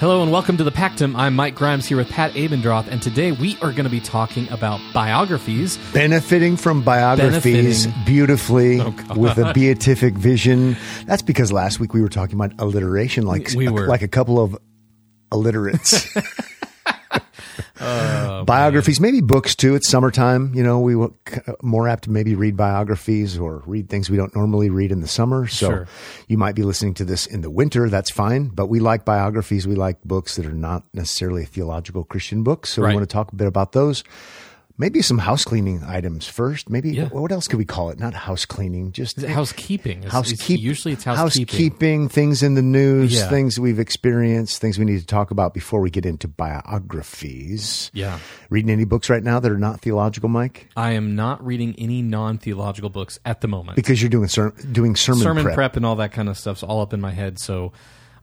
Hello and welcome to the Pactum. I'm Mike Grimes here with Pat Abendroth, and today we are going to be talking about biographies. benefiting from biographies Benefiting. beautifully Oh, God. with a beatific vision. That's because last week we were talking about alliteration, like We- we were. like a couple of illiterates. Oh, biographies, maybe books too. It's summertime. You know, we were more apt to maybe read biographies or read things we don't normally read in the summer. So Sure. you might be listening to this in the winter. That's fine. But we like biographies. We like books that are not necessarily theological Christian books. So Right. we want to talk a bit about those. Maybe some house cleaning items first. Maybe Yeah. what else could we call it? Not house cleaning, just it housekeeping? It's- it's- Usually it's housekeeping. housekeeping, things in the news, Yeah. things we've experienced, things we need to talk about before we get into biographies. Yeah. Reading any books right now that are not theological, Mike? I am not reading any non theological books at the moment. Because you're doing ser- doing sermon, Sermon prep. prep. and all that kind of stuff's all up in my head. So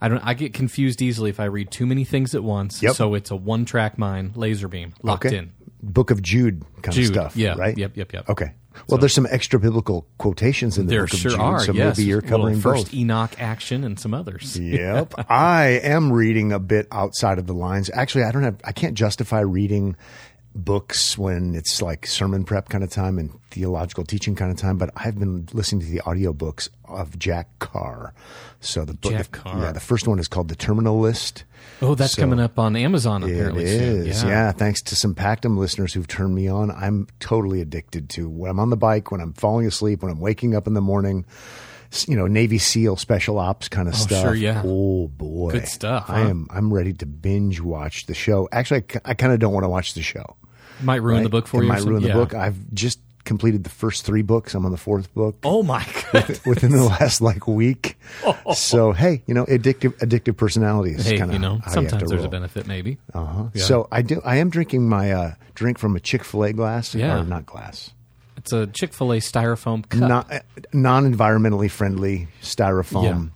I don't. I get confused easily if I read too many things at once. Yep. So it's a one track mind, laser beam, locked Okay. in. Book of Jude kind Jude, of stuff. yeah. Right. Yep, yep, yep. Okay. Well, there's some extra biblical quotations in the There book of sure Jude, are. so yes, maybe you're covering first both. Enoch action and some others. yep. I am reading a bit outside of the lines. Actually, I don't have I can't justify reading books when it's like sermon prep kind of time and theological teaching kind of time, but I've been listening to the audiobooks of Jack Carr. So the book Jack Carr. Yeah, the first one is called The Terminal List. Oh, that's So- coming up on Amazon It apparently is, soon. yeah. Thanks to some Pactum listeners who've turned me on. I'm totally addicted to when I'm on the bike, when I'm falling asleep, when I'm waking up in the morning. You know, Navy SEAL special ops kind of stuff. sure, yeah. Oh boy, Good stuff, I am I'm ready to binge watch the show. Actually, I, I kind of don't want to watch the show. Might ruin right? the book for it you. Might ruin something? the Yeah. book. I've just completed the first three books. I'm on the fourth book. Oh my god. Within the last like week, so hey, you know, addictive addictive personality is Hey, kind of you know, you sometimes to there's a benefit, maybe. Uh-huh. Yeah. So I do. I am drinking my uh, drink from a Chick Fil A glass, Yeah. or not glass, It's a Chick Fil A styrofoam cup. uh, non-environmentally friendly styrofoam.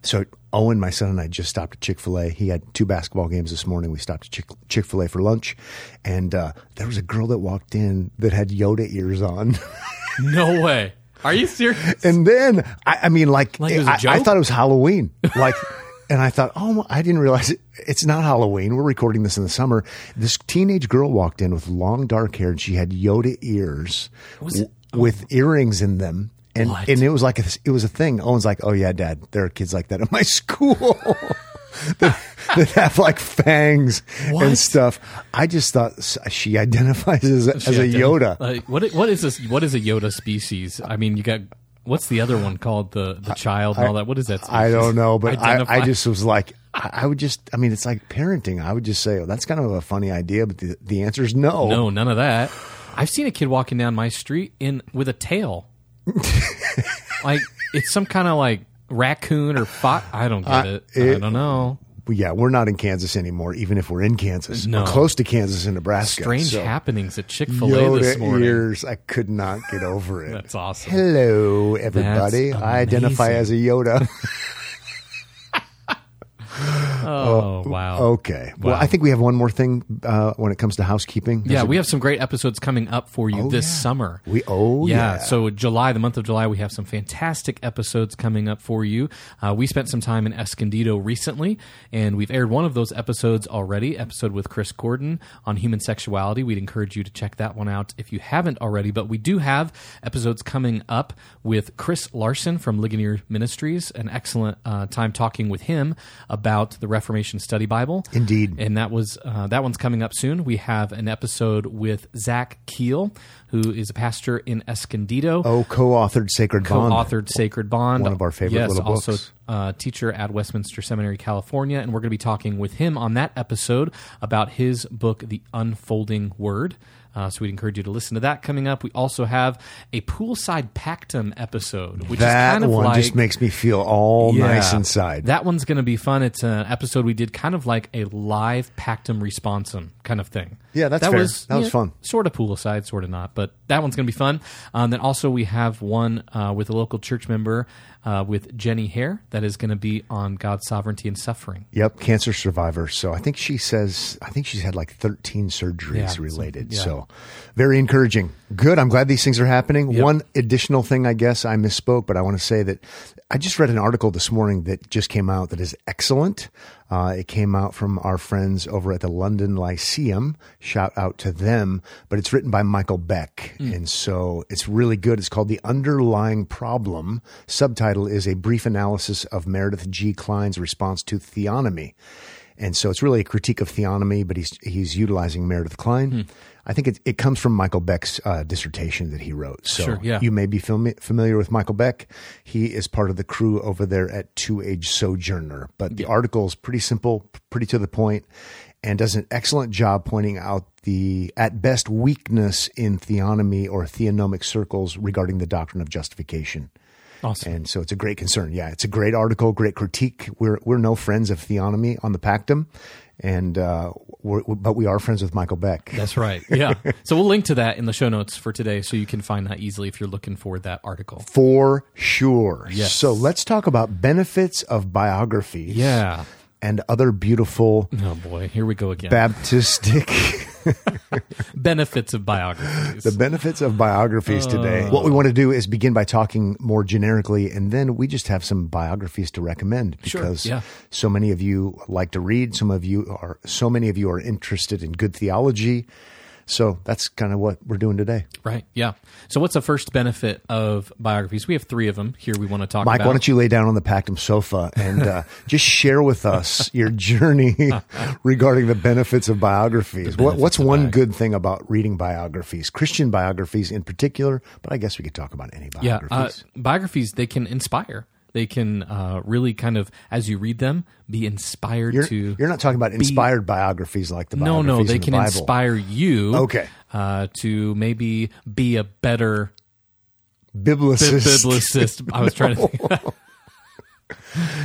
So Owen, my son, and I just stopped at Chick Fil A. He had two basketball games this morning. We stopped at Chick Fil A for lunch, and uh, there was a girl that walked in that had Yoda ears on. no way. Are you serious? and then I, I mean, like, Like it was a I, I thought it was Halloween, like. And I thought, oh, I didn't realize it. It's not Halloween. We're recording this in the summer. This teenage girl walked in with long dark hair, and she had Yoda ears Was it- w- with earrings in them. And What? and it was like a, it was a thing. Owen's like, oh yeah, Dad, there are kids like that at my school that, that have like fangs What? and stuff. I just thought she identifies as, a- as a Yoda. Like, what? What is this? What is a Yoda species? I mean, you got what's the other one called? The the child and all that. What is that? Species? I don't know, but I, I just was like, I, I would just, I mean, it's like parenting. I would just say, oh, that's kind of a funny idea, but the, the answer is no. no, none of that. I've seen a kid walking down my street in with a tail. like it's some kind of like raccoon or fox. I don't get it. I it- don't know. Yeah, we're not in Kansas anymore, even if we're in Kansas. No. We're close to Kansas and Nebraska. Strange so happenings at Chick Fil A this morning. ears, I could not get over it. That's awesome. Hello, everybody. I identify as a Yoda. Oh wow. okay. Well, I think we have one more thing uh, when it comes to housekeeping. Yeah, we have some great episodes coming up for you Oh, this yeah. summer. We- oh, yeah. So July, the month of July, we have some fantastic episodes coming up for you. Uh, we spent some time in Escondido recently, and we've aired one of those episodes already. Episode with Chris Gordon on human sexuality. We'd encourage you to check that one out if you haven't already. But we do have episodes coming up with Chris Larson from Ligonier Ministries. An excellent uh, time talking with him about the Reformation Study Bible. Indeed. And that was uh, that one's coming up soon. We have an episode with Zach Keele, who is a pastor in Escondido. Oh, co-authored Sacred Bond. Co-authored Sacred Bond, One of our favorite yes, little also books. uh, teacher at Westminster Seminary, California, and we're going to be talking with him on that episode about his book, The Unfolding Word. Uh, so we'd encourage you to listen to that coming up. We also have a poolside pactum episode, which that is kind of one like just makes me feel all Yeah. nice inside. That one's going to be fun. It's an episode we did kind of like a live Pactum responsum kind of thing. Yeah, that's that fair. was That was fun. Sort of pool aside, sort of not, but that one's going to be fun. Um, then also we have one uh, with a local church member uh, with Jenny Hare that is going to be on God's sovereignty and suffering. Yep, cancer survivor. So I think she says I think she's had like 13 surgeries Yeah, so- related. yeah. So very encouraging. Good. I'm glad these things are happening. Yep. One additional thing, I guess I misspoke, but I want to say that I just read an article this morning that just came out that is excellent. Uh, it came out from our friends over at the London Lyceum. Shout out to them. But it's written by Michael Beck. And so it's really good. It's called The Underlying Problem. Subtitle is A Brief Analysis of Meredith G. Kline's Response to Theonomy. And so it's really a critique of theonomy, but he's he's utilizing Meredith Kline. Hmm. I think it, it comes from Michael Beck's uh, dissertation that he wrote. So Sure, yeah. you may be fami- familiar with Michael Beck. He is part of the crew over there at Two Age Sojourner. But the article is pretty simple, pretty to the point, and does an excellent job pointing out the at best weakness in theonomy or theonomic circles regarding the doctrine of justification. Awesome. And so it's a great concern. Yeah, it's a great article, great critique. We're we're no friends of theonomy on the Pactum, and uh, we're, but we are friends with Michael Beck. That's right. Yeah. so we'll link to that in the show notes for today so you can find that easily if you're looking for that article. For sure. Yes. So let's talk about benefits of biographies. Yeah. And other beautiful Oh boy, here we go again. Baptistic Benefits of biographies. the benefits of biographies Uh. today. What we want to do is begin by talking more generically, and then we just have some biographies to recommend Sure, because yeah. so many of you like to read. Some of you are so many of you are interested in good theology. So that's kind of what we're doing today. right. Yeah. So what's the first benefit of biographies? We have three of them here we want to talk Mike, about. why don't you lay down on the Pactum sofa and uh, just share with us your journey regarding the benefits of biographies? what, what's of one good thing about reading biographies, Christian biographies in particular? But I guess we could talk about any yeah, biographies. uh, biographies they can inspire. They can uh, really kind of, as you read them, be inspired you're, to. you're not talking about inspired biographies like the no, no, they the can Bible. inspire you. Okay. Uh, to maybe be a better Biblicist. biblicist. I was trying to think.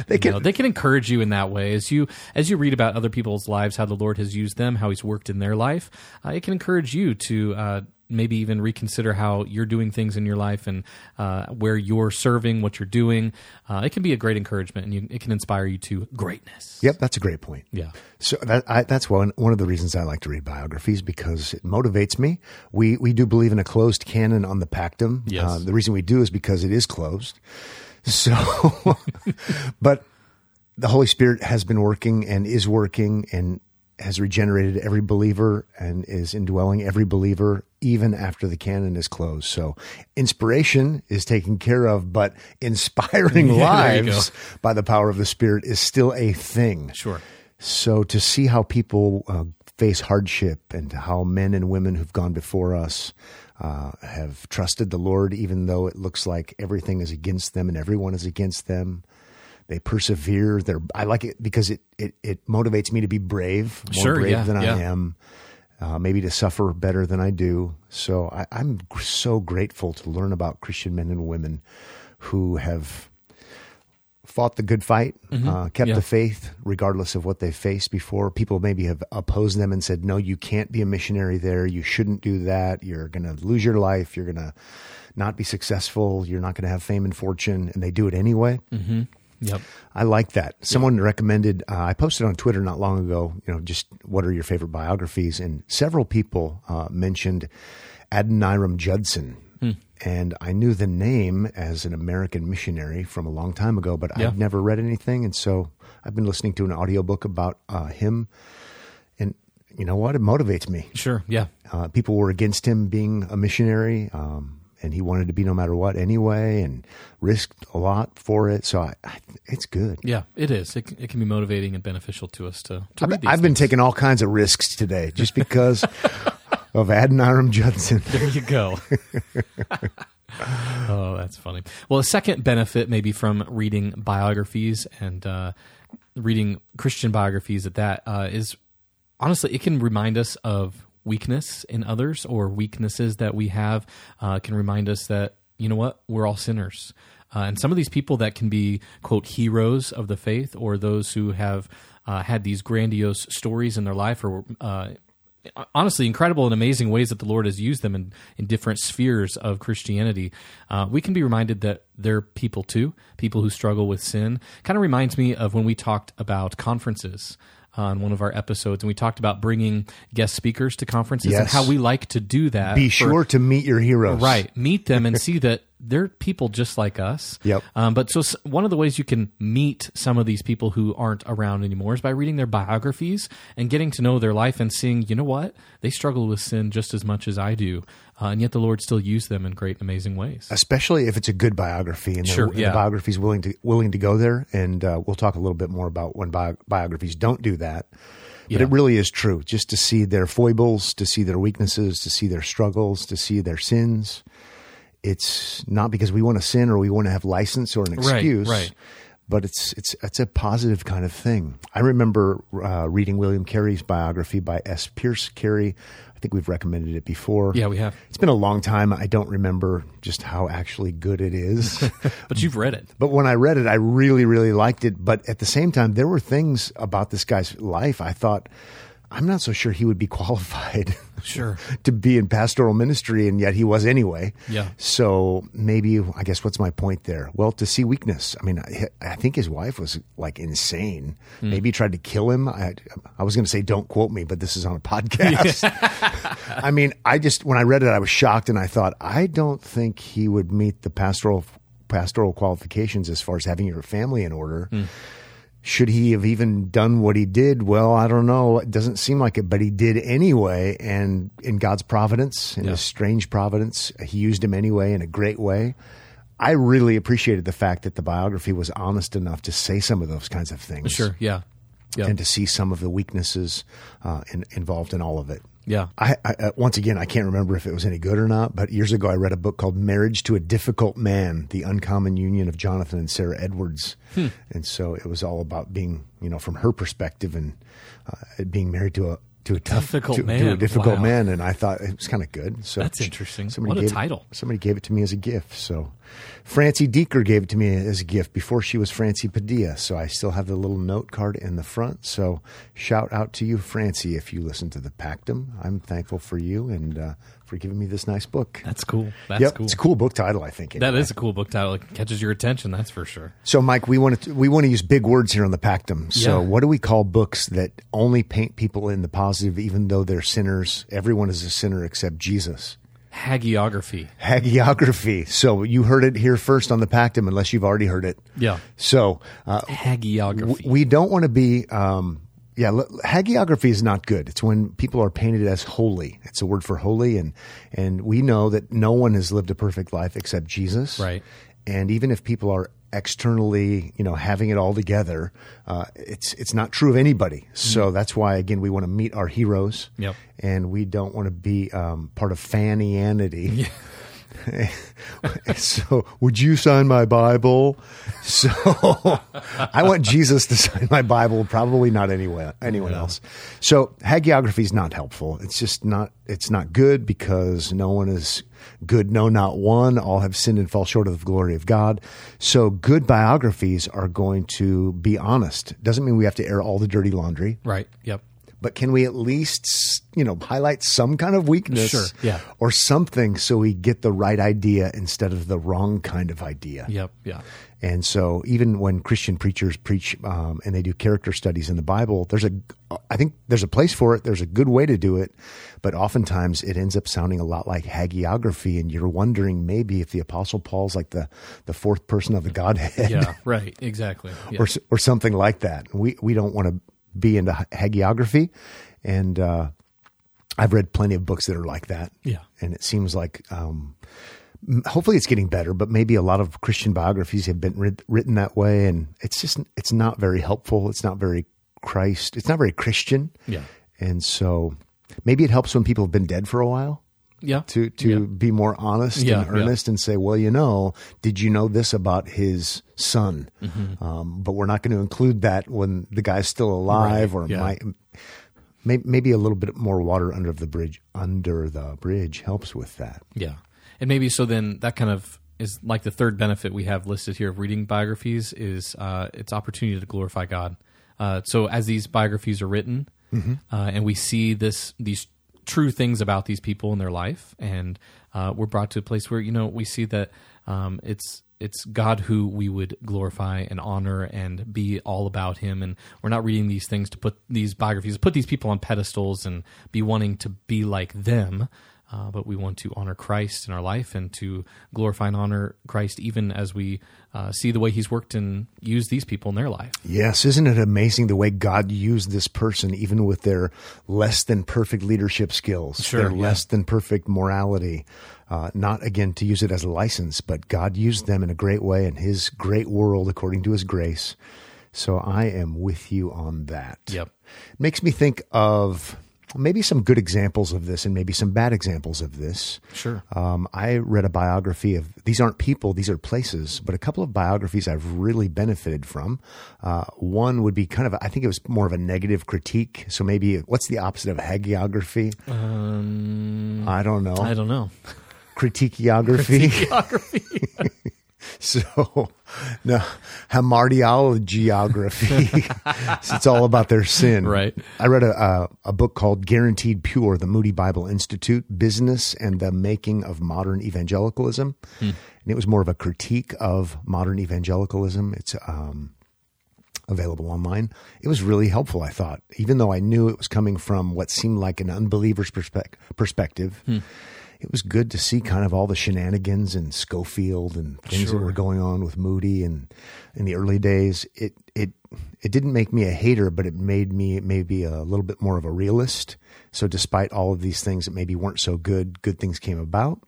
They can, know, they can encourage you in that way as you as you read about other people's lives, how the Lord has used them, how He's worked in their life. Uh, it can encourage you to uh, maybe even reconsider how you're doing things in your life and uh, where you're serving, what you're doing. Uh, it can be a great encouragement, and you, it can inspire you to greatness. Yep, that's a great point. Yeah. So that, I, that's one one of the reasons I like to read biographies because it motivates me. We we do believe in a closed canon on the Pactum. Yes. Uh, the reason we do is because it is closed. So, but the Holy Spirit has been working and is working and has regenerated every believer and is indwelling every believer even after the canon is closed. So inspiration is taken care of, but inspiring Yeah, there you go. lives by the power of the Spirit is still a thing. Sure. So to see how people uh, face hardship and how men and women who've gone before us uh, have trusted the Lord, even though it looks like everything is against them and everyone is against them. They persevere. They're, I like it because it, it, it motivates me to be brave, more Sure, brave yeah, than yeah. I am, uh, maybe to suffer better than I do. So I, I'm so grateful to learn about Christian men and women who have fought the good fight, uh, kept Mm-hmm. Yeah. the faith, regardless of what they faced before. People maybe have opposed them and said, no, you can't be a missionary there. You shouldn't do that. You're going to lose your life. You're going to not be successful. You're not going to have fame and fortune. And they do it anyway. Yep. I like that. Someone recommended. Uh, I posted on Twitter not long ago. You know, just what are your favorite biographies? And several people uh, mentioned Adoniram Judson. Hmm. And I knew the name as an American missionary from a long time ago, but Yeah. I've never read anything. And so I've been listening to an audiobook about uh, him. And you know what? It motivates me. Sure. Yeah. Uh, people were against him being a missionary, um, and he wanted to be no matter what anyway, and risked a lot for it. So I, I, it's good. Yeah. It is. It, it can be motivating and beneficial to us to, to I've, I've been taking all kinds of risks today just because of Adoniram Judson. There you go. oh, that's funny. Well, a second benefit maybe from reading biographies and uh, reading Christian biographies at that uh, is honestly, it can remind us of weakness in others or weaknesses that we have. Uh, can remind us that, you know what, we're all sinners. Uh, and some of these people that can be, quote, heroes of the faith or those who have uh, had these grandiose stories in their life or uh, honestly incredible and amazing ways that the Lord has used them in, in different spheres of Christianity, uh, we can be reminded that they're people too, people who struggle with sin. Kind of reminds me of when we talked about conferences on one of our episodes, and we talked about bringing guest speakers to conferences and how we like to do that. Be for- sure to meet your heroes. Right. Meet them and see that they're people just like us. Yep. Um, but so one of the ways you can meet some of these people who aren't around anymore is by reading their biographies and getting to know their life and seeing, you know what? They struggle with sin just as much as I do. Uh, and yet the Lord still used them in great, and amazing ways. especially if it's a good biography and the, Sure, the yeah. biography is willing to willing to go there. And uh, we'll talk a little bit more about when bi- biographies don't do that. But Yeah. it really is true, just to see their foibles, to see their weaknesses, to see their struggles, to see their sins. It's not because we want to sin or we want to have license or an Right, excuse, right. But it's it's it's a positive kind of thing. I remember uh, reading William Carey's biography by S. Pierce Carey. I think we've recommended it before. Yeah, we have. It's been a long time. I don't remember just how actually good it is. But you've read it. but when I read it, I really, really liked it. But at the same time, there were things about this guy's life I thought, I'm not so sure he would be qualified Sure. to be in pastoral ministry, and yet he was anyway. Yeah. So maybe, I guess, what's my point there? Well, to see weakness. I mean, I, I think his wife was like insane. Hmm. Maybe tried to kill him. I, I was going to say, don't quote me, but this is on a podcast. I mean, I just when I read it, I was shocked, and I thought, I don't think he would meet the pastoral pastoral qualifications as far as having your family in order. Should he have even done what he did? Well, I don't know. It doesn't seem like it, but he did anyway. And in God's providence, in Yeah. His strange providence, He used him anyway in a great way. I really appreciated the fact that the biography was honest enough to say some of those kinds of things Sure. Yeah. Yeah. and to see some of the weaknesses uh, in, involved in all of it. Yeah. I, I uh, once again I can't remember if it was any good or not, but years ago I read a book called "Marriage to a Difficult Man: The Uncommon Union of Jonathan and Sarah Edwards," Hmm. and so it was all about being, you know, from her perspective and uh, being married to a to a tough Difficult to, to man. a difficult Wow. man, and I thought it was kind of good. So That's interesting. Somebody What a gave it- title. somebody gave it to me as a gift. So Francie Deeker gave it to me as a gift before she was Francie Padilla. So I still have the little note card in the front. So shout out to you, Francie, if you listen to the Pactum. I'm thankful for you and uh, for giving me this nice book. That's cool. That's yep, cool. it's a cool book title, I think. That anyway. is a cool book title. It catches your attention. That's for sure. So, Mike, we want to we want to use big words here on the Pactum. So, Yeah. what do we call books that only paint people in the positive, even though they're sinners? Everyone is a sinner except Jesus. Hagiography. Hagiography. So you heard it here first on the Pactum, unless you've already heard it. Yeah. So uh, Hagiography. w- we don't want to be. Um, yeah, hagiography is not good. It's when people are painted as holy. It's a word for holy, and and we know that no one has lived a perfect life except Jesus. Right. And even if people are externally, you know, having it all together, uh, it's it's not true of anybody. So that's why again we want to meet our heroes. Yep. And we don't want to be um, part of Fannianity. so would you sign my bible? So i want jesus to sign my bible probably not anyone anyone else. So hagiography is not helpful. It's just not it's not good because no one is good no not one. All have sinned and fall short of the glory of god. So good biographies are going to be honest. Doesn't mean we have to air all the dirty laundry. Right. Yep. But can we at least you know highlight some kind of weakness Sure, yeah. or something so we get the right idea instead of the wrong kind of idea Yep. Yeah. and so even when christian preachers preach um, and they do character studies in the bible there's a i think there's a place for it there's a good way to do it but oftentimes it ends up sounding a lot like hagiography and you're wondering maybe if the apostle paul's like the the fourth person of the godhead Yeah. right. Exactly. Yeah. or or something like that. We we don't want to be into ha- hagiography, and uh, I've read plenty of books that are like that. Yeah. and it seems like um, hopefully it's getting better, but maybe a lot of Christian biographies have been writ- written that way, and it's just it's not very helpful. It's not very Christ. It's not very Christian. Yeah. and so maybe it helps when people have been dead for a while yeah. to to Yeah. be more honest Yeah, and earnest and say, well, you know, did you know this about his son? Mm-hmm. Um, but we're not going to include that when the guy's still alive, Right, or yeah. might, maybe, maybe a little bit more water under the bridge. Under the bridge helps with that. Yeah. And maybe so then that kind of is like the third benefit we have listed here of reading biographies is uh, its opportunity to glorify God. Uh, so as these biographies are written, uh, and we see this these true things about these people in their life, and uh, we're brought to a place where you know we see that um, it's it's God who we would glorify and honor and be all about Him, and we're not reading these things to put these biographies, put these people on pedestals and be wanting to be like them. Uh, but we want to honor Christ in our life and to glorify and honor Christ even as we uh, see the way He's worked and used these people in their life. Yes, isn't it amazing the way God used this person, even with their less than perfect leadership skills, Sure, their yeah. less than perfect morality? Uh, not again to use it as a license, but God used them in a great way in His great world according to His grace. So I am with you on that. Yep. Makes me think of maybe some good examples of this and maybe some bad examples of this. Sure. Um, I read a biography of these aren't people, these are places, but a couple of biographies I've really benefited from. Uh, one would be kind of, I think it was more of a negative critique. So maybe what's the opposite of hagiography? Um, I don't know. I don't know. Critiqueography. Geography. so, no, hamartiology. so it's all about their sin. Right. I read a, a, a book called Guaranteed Pure, the Moody Bible Institute, Business and the Making of Modern Evangelicalism. And it was more of a critique of modern evangelicalism. It's, um, available online. It was really helpful, I thought, even though I knew it was coming from what seemed like an unbeliever's perspec- perspective. It was good to see kind of all the shenanigans and Scofield and things that were going on with Moody and in the early days. It it it didn't make me a hater, but it made me maybe a little bit more of a realist. So despite all of these things that maybe weren't so good, good things came about.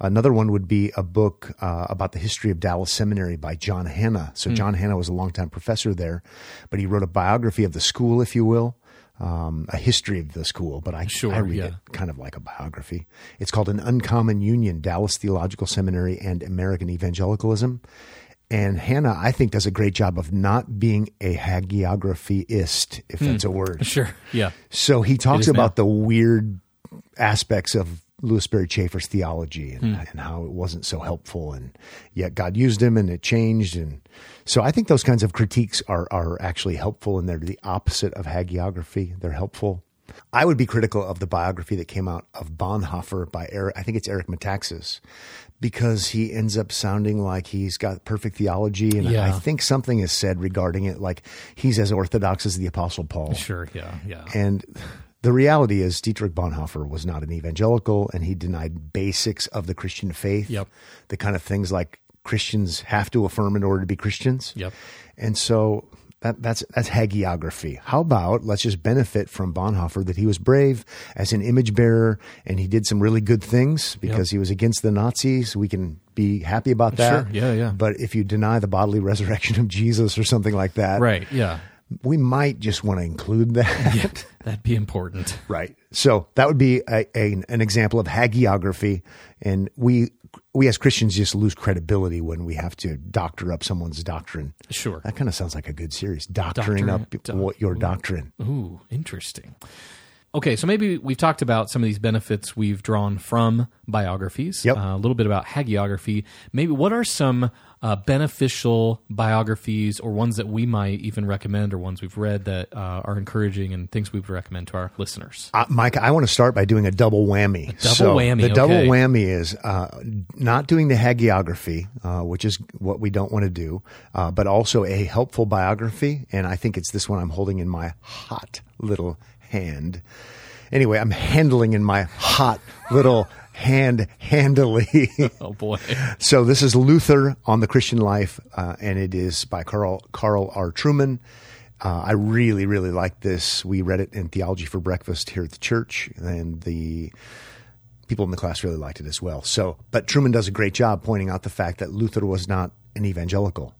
Another one would be a book uh, about the history of Dallas Seminary by John Hannah. So John Hannah was a longtime professor there, but he wrote a biography of the school, if you will, um, a history of the school. But I, Sure, I read yeah. it kind of like a biography. It's called An Uncommon Union: Dallas Theological Seminary and American Evangelicalism. And Hannah, I think, does a great job of not being a hagiographyist, if that's a word. Sure. Yeah. So he talks about now. the weird aspects of Lewis Sperry Chafer's theology and, hmm. and how it wasn't so helpful, and yet God used him and it changed. And so I think those kinds of critiques are are actually helpful, and they're the opposite of hagiography. They're helpful. I would be critical of the biography that came out of Bonhoeffer by Eric. I think it's Eric Metaxas, because he ends up sounding like he's got perfect theology, and Yeah. I think something is said regarding it, like he's as orthodox as the Apostle Paul. Sure. Yeah. Yeah. And the reality is, Dietrich Bonhoeffer was not an evangelical, and he denied basics of the Christian faith. Yep. The kind of things like Christians have to affirm in order to be Christians. Yep. And so that, that's that's hagiography. How about let's just benefit from Bonhoeffer that he was brave as an image bearer, and he did some really good things because he was against the Nazis. We can be happy about that. Sure. Yeah, yeah. But if you deny the bodily resurrection of Jesus or something like that, Right. Yeah. We might just want to include that. That'd be important. Right. So that would be a, a, an example of hagiography, and we we as Christians just lose credibility when we have to doctor up someone's doctrine. Sure. That kind of sounds like a good series, doctoring Doctor- up doc- what your doctrine. Ooh, interesting. Okay, so maybe we've talked about some of these benefits we've drawn from biographies. Yep. Uh, a little bit about hagiography. Maybe what are some uh, beneficial biographies or ones that we might even recommend or ones we've read that uh, are encouraging and things we would recommend to our listeners? Uh, Mike, I want to start by doing a double whammy. double So whammy, The double whammy is uh, not doing the hagiography, uh, which is what we don't want to do, uh, but also a helpful biography. And I think it's this one I'm holding in my hot little hand. Anyway, I'm handling in my hot little hand handily. Oh boy. So this is Luther on the Christian life, uh, and it is by Carl Carl R. Trueman. Uh, I really, really like this. We read it in Theology for Breakfast here at the church, and the people in the class really liked it as well. So, but Trueman does a great job pointing out the fact that Luther was not an evangelical.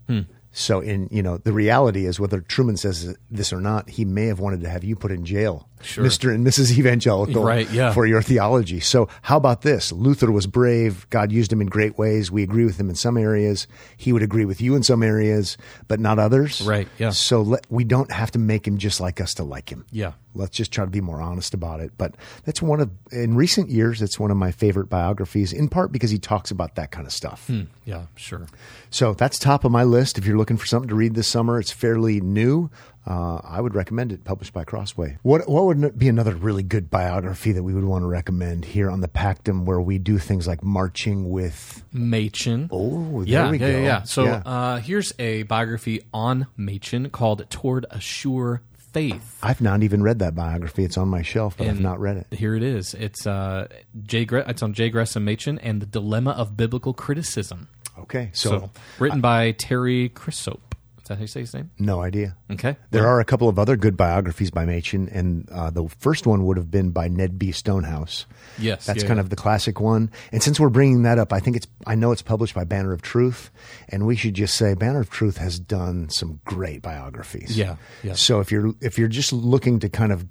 So, in you know, the reality is whether Trueman says this or not, he may have wanted to have you put in jail, Sure. Mister and Mrs. Evangelical, Right, yeah. for your theology. So, how about this? Luther was brave. God used him in great ways. We agree with him in some areas. He would agree with you in some areas, but not others. Right, yeah. So let, we don't have to make him just like us to like him. Yeah. Let's just try to be more honest about it. But that's one of, in recent years, it's one of my favorite biographies, in part because he talks about that kind of stuff. Hmm. Yeah, sure. So that's top of my list. If you're looking for something to read this summer, it's fairly new. Uh, I would recommend it. Published by Crossway. What what would be another really good biography that we would want to recommend here on the Pactum, where we do things like marching with? Machen. Oh, there yeah, we yeah, go. yeah, yeah. So Yeah. Uh, here's a biography on Machen called "Toward a Sure Faith." I've not even read that biography. It's on my shelf, but I've not read it. Here it is. It's uh, Jay. Gre- it's on Jay Gresham Machen and the Dilemma of Biblical Criticism. Okay, so, So, written by Terry Chrisope. Is that how you say his name? no idea. Okay. There are a couple of other good biographies by Machen, and uh, the first one would have been by Ned B. Stonehouse. Yes, that's yeah, kind yeah. of the classic one. And since we're bringing that up, I think it's I know it's published by Banner of Truth, and we should just say Banner of Truth has done some great biographies. Yeah, yeah. So if you're if you're just looking to kind of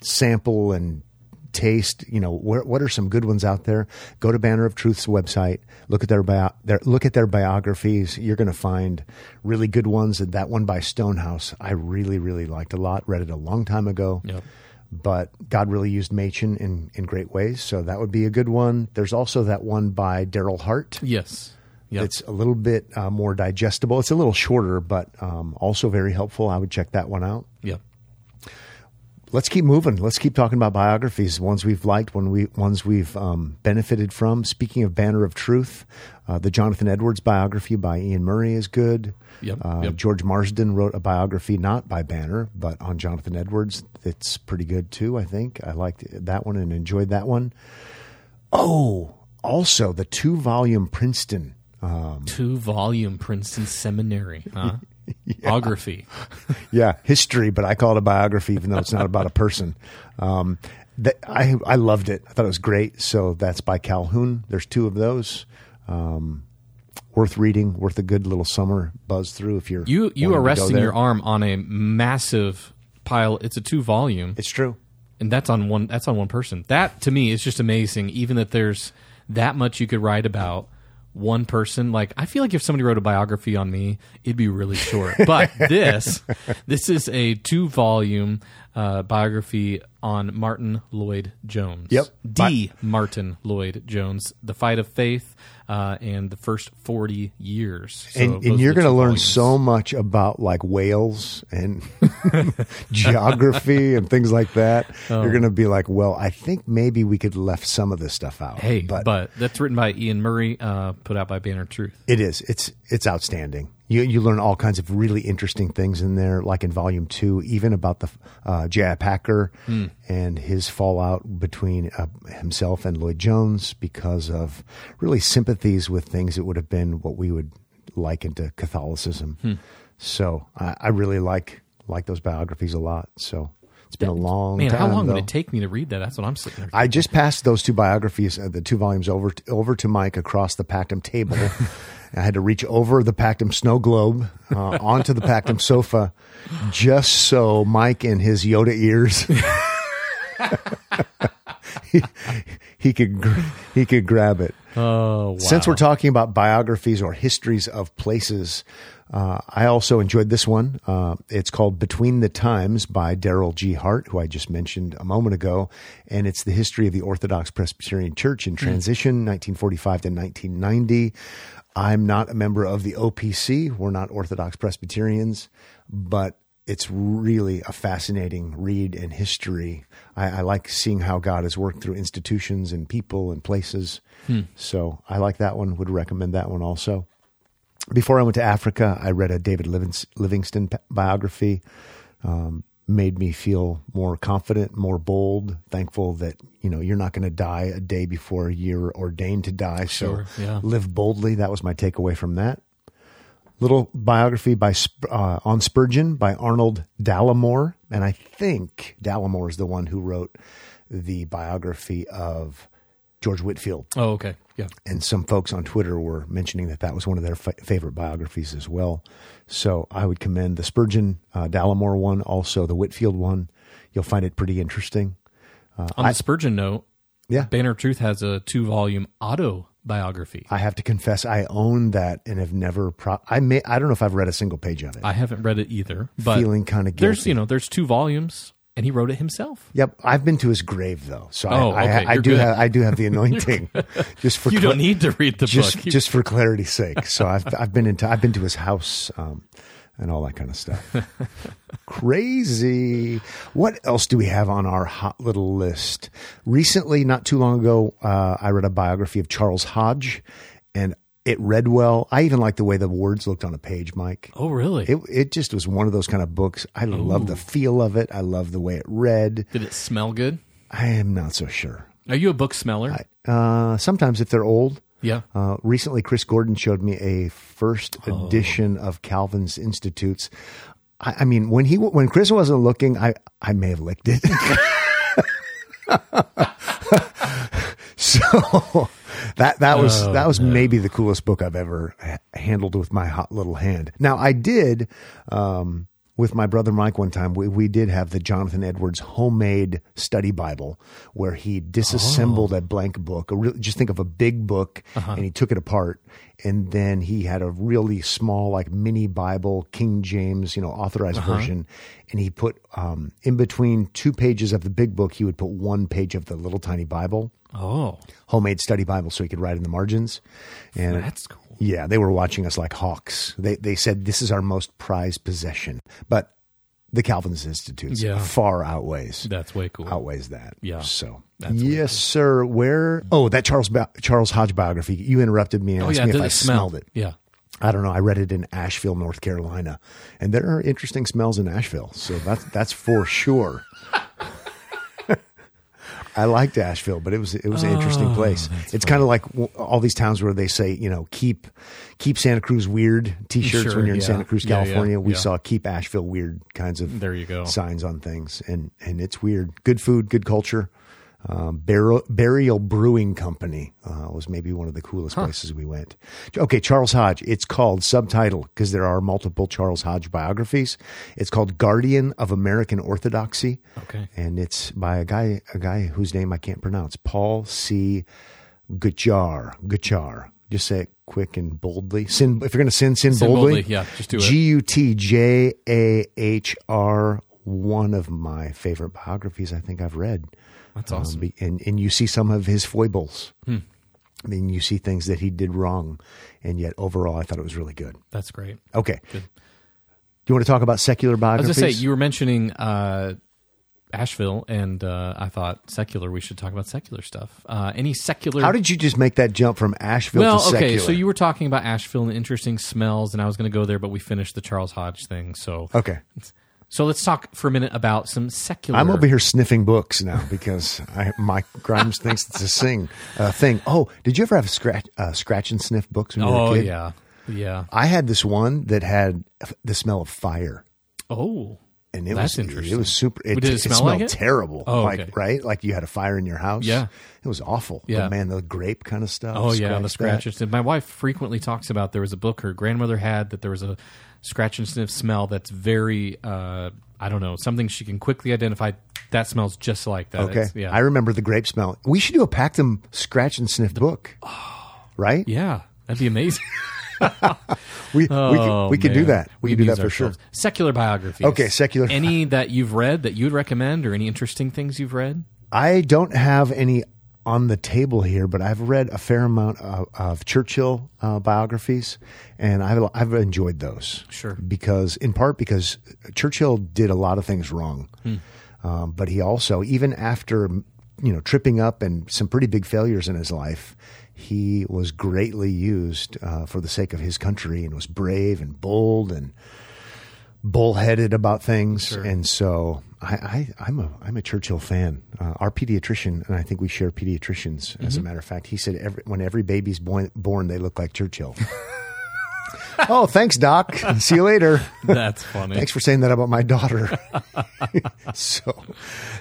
sample and taste, you know, what, what are some good ones out there? Go to Banner of Truth's website, look at their, bio, their look at their biographies. You're going to find really good ones. And that one by Stonehouse, I really, really liked a lot. Read it a long time ago. Yep. But God really used Machen in, in great ways. So that would be a good one. There's also that one by Darryl Hart. Yes. Yep. It's a little bit uh, more digestible. It's a little shorter, but um, also very helpful. I would check that one out Yep. Let's keep moving. Let's keep talking about biographies, ones we've liked, one we ones we've um, benefited from. Speaking of Banner of Truth, uh, the Jonathan Edwards biography by Iain Murray is good. Yep, Uh, yep. George Marsden wrote a biography not by Banner, but on Jonathan Edwards. That's pretty good too. I think I liked that one and enjoyed that one. Oh, also the two volume Princeton. Um, Two volume Princeton Seminary. Huh? Biography. yeah, history, but I call it a biography, even though it's not about a person. Um, that, I I loved it. I thought it was great. So that's by Calhoun. There's two of those. Um, worth reading. Worth a good little summer buzz through. If you're You you are wanting to go resting your arm on a massive pile. It's a two volume, It's true. and that's on one. That's on one person. That to me is just amazing. Even that there's that much you could write about one person. Like I feel like if somebody wrote a biography on me, it'd be really short. But this this is a two volume uh, biography on Martyn Lloyd Jones. Yep. D. Martyn Lloyd Jones, The Fight of Faith, uh, and the first forty years. So and, and you're going to learn volumes. so much about like Wales and geography and things like that. Oh. You're going to be like, well, I think maybe we could left some of this stuff out. Hey, but, that's written by Iain Murray, uh, put out by Banner Truth. It is. It's it's outstanding. You you learn all kinds of really interesting things in there, like in volume two, even about the uh, J.I. Packer and his fallout between uh, himself and Lloyd Jones because of really sympathies with things that would have been what we would liken to Catholicism. So I, I really like like those biographies a lot. So been a long Man, time. how long though. would it take me to read that? That's what I'm sitting there. I just passed those two biographies, uh, the two volumes, over to, over to Mike across the Pactum table. I had to reach over the Pactum snow globe uh, onto the Pactum sofa, just so Mike and his Yoda ears he, he could gr- he could grab it. oh, wow. Since we're talking about biographies or histories of places, uh, I also enjoyed this one. Uh, it's called Between the Times by Darryl G. Hart, who I just mentioned a moment ago. And it's the history of the Orthodox Presbyterian Church in transition, 1945 to 1990. I'm not a member of the OPC. We're not Orthodox Presbyterians, but it's really a fascinating read and history. I, I like seeing how God has worked through institutions and people and places. So I like that one. Would recommend that one also. Before I went to Africa, I read a David Livingstone biography. Um, made me feel more confident, more bold, thankful that you know you're not going to die a day before you're ordained to die. Sure, so yeah. live boldly. That was my takeaway from that little biography by uh, on Spurgeon by Arnold Dallimore, and I think Dallimore is the one who wrote the biography of George Whitefield. Oh, okay. Yeah. And some folks on Twitter were mentioning that that was one of their fa- favorite biographies as well. So I would commend the Spurgeon uh, Dallimore one, also the Whitefield one. You'll find it pretty interesting. On the Spurgeon note, Yeah. Banner Truth has a two volume autobiography. I have to confess, I own that and have never. Pro- I may. I don't know if I've read a single page of it. I haven't read it either, but Feeling kinda guilty. There's you know there's two volumes, and he wrote it himself. Yep, I've been to his grave though, so Oh, I, okay, I, I do good. have I do have the anointing. just for You cla- don't need to read the just book. just for clarity's sake. So I've I've been into I've been to his house um, and all that kind of stuff. Crazy. What else do we have on our hot little list? Recently, not too long ago, uh, I read a biography of Charles Hodge, and it read well. I even liked the way the words looked on a page, Mike. Oh, really? It it just was one of those kind of books. I love the feel of it. I love the way it read. Did it smell good? I am not so sure. Are you a book smeller? Uh, sometimes if they're old. Yeah. Uh, recently, Chris Gordon showed me a first edition of Calvin's Institutes. I, I mean, when he when Chris wasn't looking, I I may have licked it. so that that was Oh, that was maybe the coolest book I've ever handled with my hot little hand. Now I did um, with my brother Mike one time. We we did have the Jonathan Edwards homemade study Bible where he disassembled a blank book. A real, just think of a big book, and he took it apart, and then he had a really small like mini Bible, King James, you know, authorized version, and he put um, in between two pages of the big book, he would put one page of the little tiny Bible Oh, homemade study Bible so he could write in the margins. And that's cool. Yeah, they were watching us like hawks. They they said this is our most prized possession, but the Calvinist Institutes Yeah. far outweighs That's way cool. outweighs that. Yeah. So That's yes, sir. Where? Oh, that Charles ba- Charles Hodge biography. You interrupted me and Oh asked yeah, me if I smell? smelled it. Yeah. I don't know. I read it in Asheville, North Carolina, and there are interesting smells in Asheville. So that's that's for sure. I liked Asheville, but it was it was an Oh, interesting place. It's kind of like all these towns where they say, you know, keep keep Santa Cruz weird T-shirts Sure, when you're in yeah. Santa Cruz, Yeah, yeah, California. we yeah. saw keep Asheville weird kinds of There you go. signs on things, and and it's weird. Good food, good culture. Um, Burial, Burial Brewing Company uh, was maybe one of the coolest places we went. Okay, Charles Hodge. It's called subtitle because there are multiple Charles Hodge biographies. It's called Guardian of American Orthodoxy. Okay. and it's by a guy a guy whose name I can't pronounce. Paul C. Gutjahr. Gutjahr. Just say it quick and boldly. Sin. If you're going to sin, sin, Sin boldly. boldly, yeah, just do it. G U T J A H R. One of my favorite biographies I think I've read. That's awesome. Um, and and you see some of his foibles. Hmm. I mean, you see things that he did wrong, and yet overall, I thought it was really good. That's great. Okay. Good. Do you want to talk about secular I was biographies? gonna say you were mentioning uh, Asheville, and uh, I thought secular. We should talk about secular stuff. Uh, any secular? How did you just make that jump from Asheville well, to secular? okay. So you were talking about Asheville and interesting smells, and I was going to go there, but we finished the Charles Hodge thing. So, okay. so let's talk for a minute about some secular. I'm over here sniffing books now because I, Mike Grimes thinks it's a sing uh, thing. Oh, did you ever have scratch uh, scratch and sniff books when you were Oh a kid? yeah, yeah. I had this one that had the smell of fire, Oh, and it was interesting. It was super. It, it smell smelled like it? terrible. Oh, like okay. right, like you had a fire in your house. Yeah. it was awful. Yeah. but man, the grape kind of stuff. Oh yeah, the scratch that. scratch and sniff. My wife frequently talks about there was a book her grandmother had that there was a scratch and sniff smell that's very uh, I don't know something she can quickly identify. That smells just like that. Okay, It's- yeah, I remember the grape smell. We should do a Pactum scratch and sniff book. Right? yeah, that'd be amazing. We we Oh, could, we could do that. We, could do that for sure. Secular biographies. Okay, secular- Any that you've read that you'd recommend, or any interesting things you've read? I don't have any on the table here, but I've read a fair amount of, of Churchill uh, biographies, and I've, I've enjoyed those. Sure. because in part because Churchill did a lot of things wrong, um, but he also even after you know tripping up and some pretty big failures in his life. He was greatly used uh, for the sake of his country and was brave and bold and bullheaded about things, and so I, I, I'm a I'm a Churchill fan. Uh, our pediatrician and I think we share pediatricians. As a matter of fact, he said every, when every baby's born, born, they look like Churchill. oh, thanks, Doc. See you later. That's funny. Thanks for saying that about my daughter. so,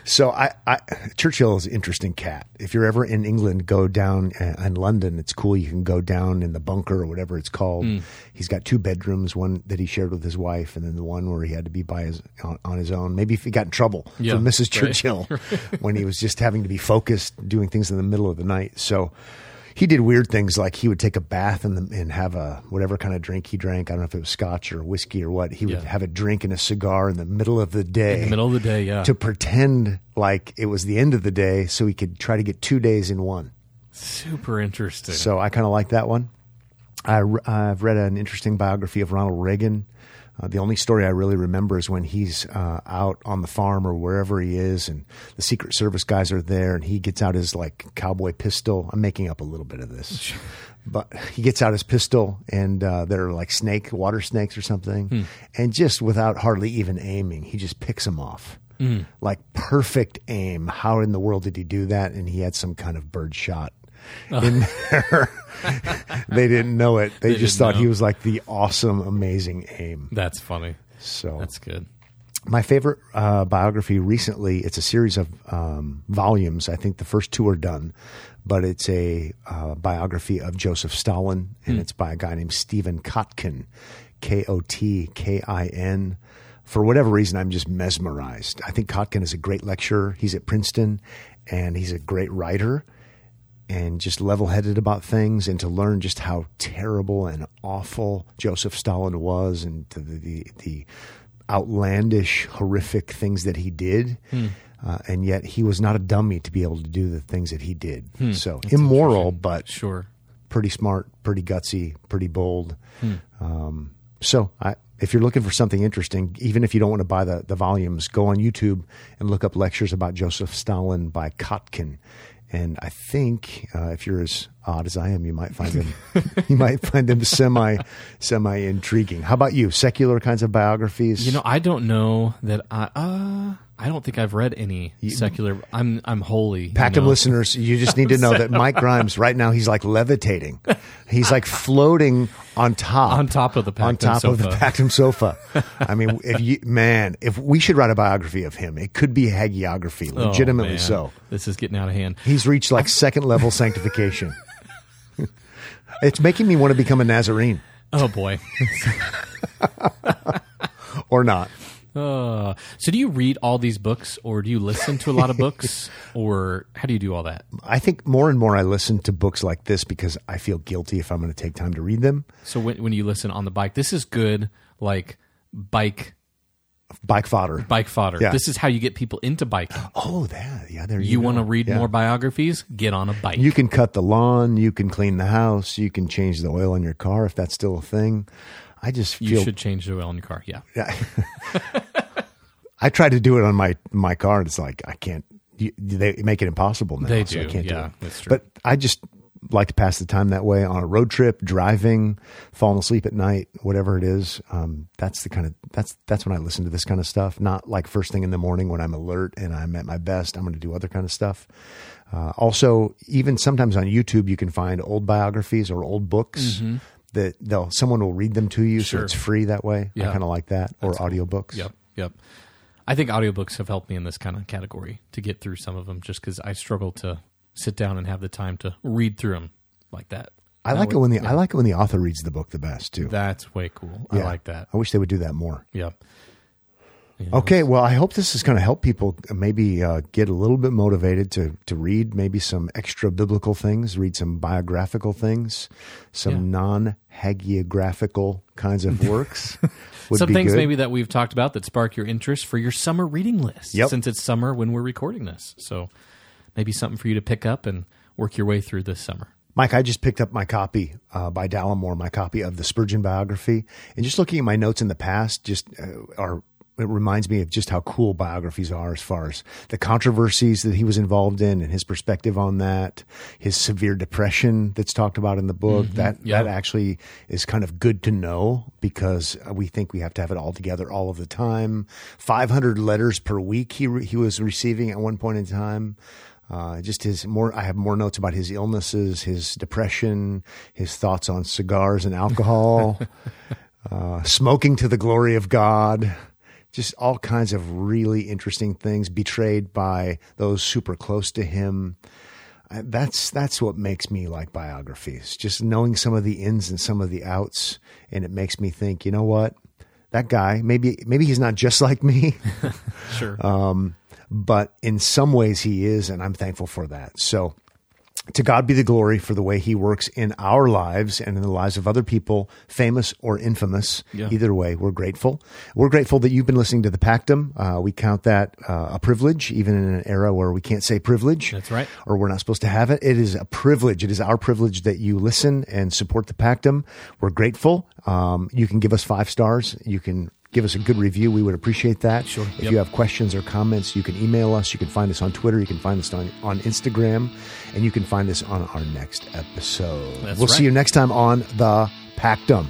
so I, I, Churchill is an interesting cat. If you're ever in England, go down uh, in London. It's cool. You can go down in the bunker or whatever it's called. Hmm. He's got two bedrooms, one that he shared with his wife, and then the one where he had to be by his on, on his own. Maybe if he got in trouble Yeah, from Mrs. right. Churchill when he was just having to be focused, doing things in the middle of the night. So he did weird things like he would take a bath and, and have a whatever kind of drink he drank. I don't know if it was scotch or whiskey or what. He would Yeah. have a drink and a cigar in the middle of the day In the middle of the day, yeah. to pretend like it was the end of the day so he could try to get two days in one. Super interesting. So I kind of like that one. I, have read an interesting biography of Ronald Reagan. Uh, the only story I really remember is when he's uh, out on the farm or wherever he is, and the Secret Service guys are there, and he gets out his like cowboy pistol. I'm making up a little bit of this, but he gets out his pistol, and uh, they're like snake, water snakes or something, and just without hardly even aiming, he just picks them off. Like perfect aim. How in the world did he do that? And he had some kind of bird shot in there. they didn't know it. They, They just thought he was like the awesome, amazing aim. That's funny. So That's good. my favorite uh, biography recently. It's a series of um, volumes. I think the first two are done, but it's a uh, biography of Joseph Stalin, and it's by a guy named Stephen Kotkin, K O T K I N. For whatever reason, I'm just mesmerized. I think Kotkin is a great lecturer. He's at Princeton, and he's a great writer and just level headed about things and to learn just how terrible and awful Joseph Stalin was and to the, the, the outlandish, horrific things that he did. Uh, and yet he was not a dummy to be able to do the things that he did. So immoral, but Sure. pretty smart, pretty gutsy, pretty bold. Um, so I, if you're looking for something interesting, even if you don't want to buy the, the volumes, go on YouTube and look up lectures about Joseph Stalin by Kotkin. And I think uh, if you're as odd as I am, you might find them you might find them semi semi intriguing. How about you? Secular kinds of biographies? You know, I don't know that I. Uh, I don't think I've read any secular. I'm I'm holy. you Pactum know? listeners, you just need to know that Mike Grimes right now he's like levitating. He's like floating on top On top of the on Pactum top of the sofa. Pactum sofa. I mean, if you man, if we should write a biography of him, it could be hagiography, Oh, legitimately man. so. This is getting out of hand. He's reached like second level sanctification. it's making me want to become a Nazarene Oh boy. or not. Uh, so do you read all these books, or do you listen to a lot of books, or how do you do all that? I think more and more I listen to books like this because I feel guilty if I'm going to take time to read them. So when when you listen on the bike, this is good, like bike Bike fodder. bike fodder. Yeah. This is how you get people into biking. Oh, that yeah. There you, You want to read Yeah. more biographies? Get on a bike. You can cut the lawn. You can clean the house. You can change the oil in your car if that's still a thing. I just You should change the oil in your car. Yeah. Yeah. I tried to do it on my my car. And it's like I can't. You, they make it impossible now. They so I do, can't do yeah, it. that's true. But I just like to pass the time that way on a road trip, driving, falling asleep at night, whatever it is. Um, that's the kind of that's that's when I listen to this kind of stuff. Not like first thing in the morning when I'm alert and I'm at my best. I'm going to do other kind of stuff. Uh, also, even sometimes on YouTube, you can find old biographies or old books that they'll someone will read them to you, Mm-hmm. Sure. so it's free that way. I kind of like that, or audiobooks. Yep. Yep. I think audiobooks have helped me in this kind of category to get through some of them just because I struggle to sit down and have the time to read through them like that. I like it would- when the I like it when the author reads the book the best too. That's way cool. I like that. I wish they would do that more. Yeah. Okay, well, I hope this is going to help people maybe uh, get a little bit motivated to to read maybe some extra biblical things, read some biographical things, some Yeah. non hagiographical kinds of works. would Some be things good. maybe that we've talked about that spark your interest for your summer reading list. Yep. Since it's summer when we're recording this. So maybe something for you to pick up and work your way through this summer. Mike, I just picked up my copy uh, by Dallimore, my copy of the Spurgeon biography, and just looking at my notes in the past, just uh, are it reminds me of just how cool biographies are as far as the controversies that he was involved in and his perspective on that, his severe depression that's talked about in the book. That Yeah. that actually is kind of good to know because we think we have to have it all together all of the time. Five hundred letters per week he re- he was receiving at one point in time. Uh, just his more, I have more notes about his illnesses, his depression, his thoughts on cigars and alcohol, uh, smoking to the glory of God, just all kinds of really interesting things. Betrayed by those super close to him. Uh, That's that's what makes me like biographies. Just knowing some of the ins and some of the outs, and it makes me think. You know what? That guy, maybe maybe he's not just like me. Sure. Um, but in some ways he is, and I'm thankful for that. So to God be the glory for the way he works in our lives and in the lives of other people, famous or infamous. Yeah. Either way, we're grateful. We're grateful that you've been listening to the Pactum. Uh, we count that uh, a privilege, even in an era where we can't say privilege. That's right. Or we're not supposed to have it. It is a privilege. It is our privilege that you listen and support the Pactum. We're grateful. Um, you can give us five stars. You can give us a good review. We would appreciate that. Sure. If Yep. you have questions or comments, you can email us. You can find us on Twitter. You can find us on, on Instagram. And you can find us on our next episode. That's we'll right. see you next time on The Pactum.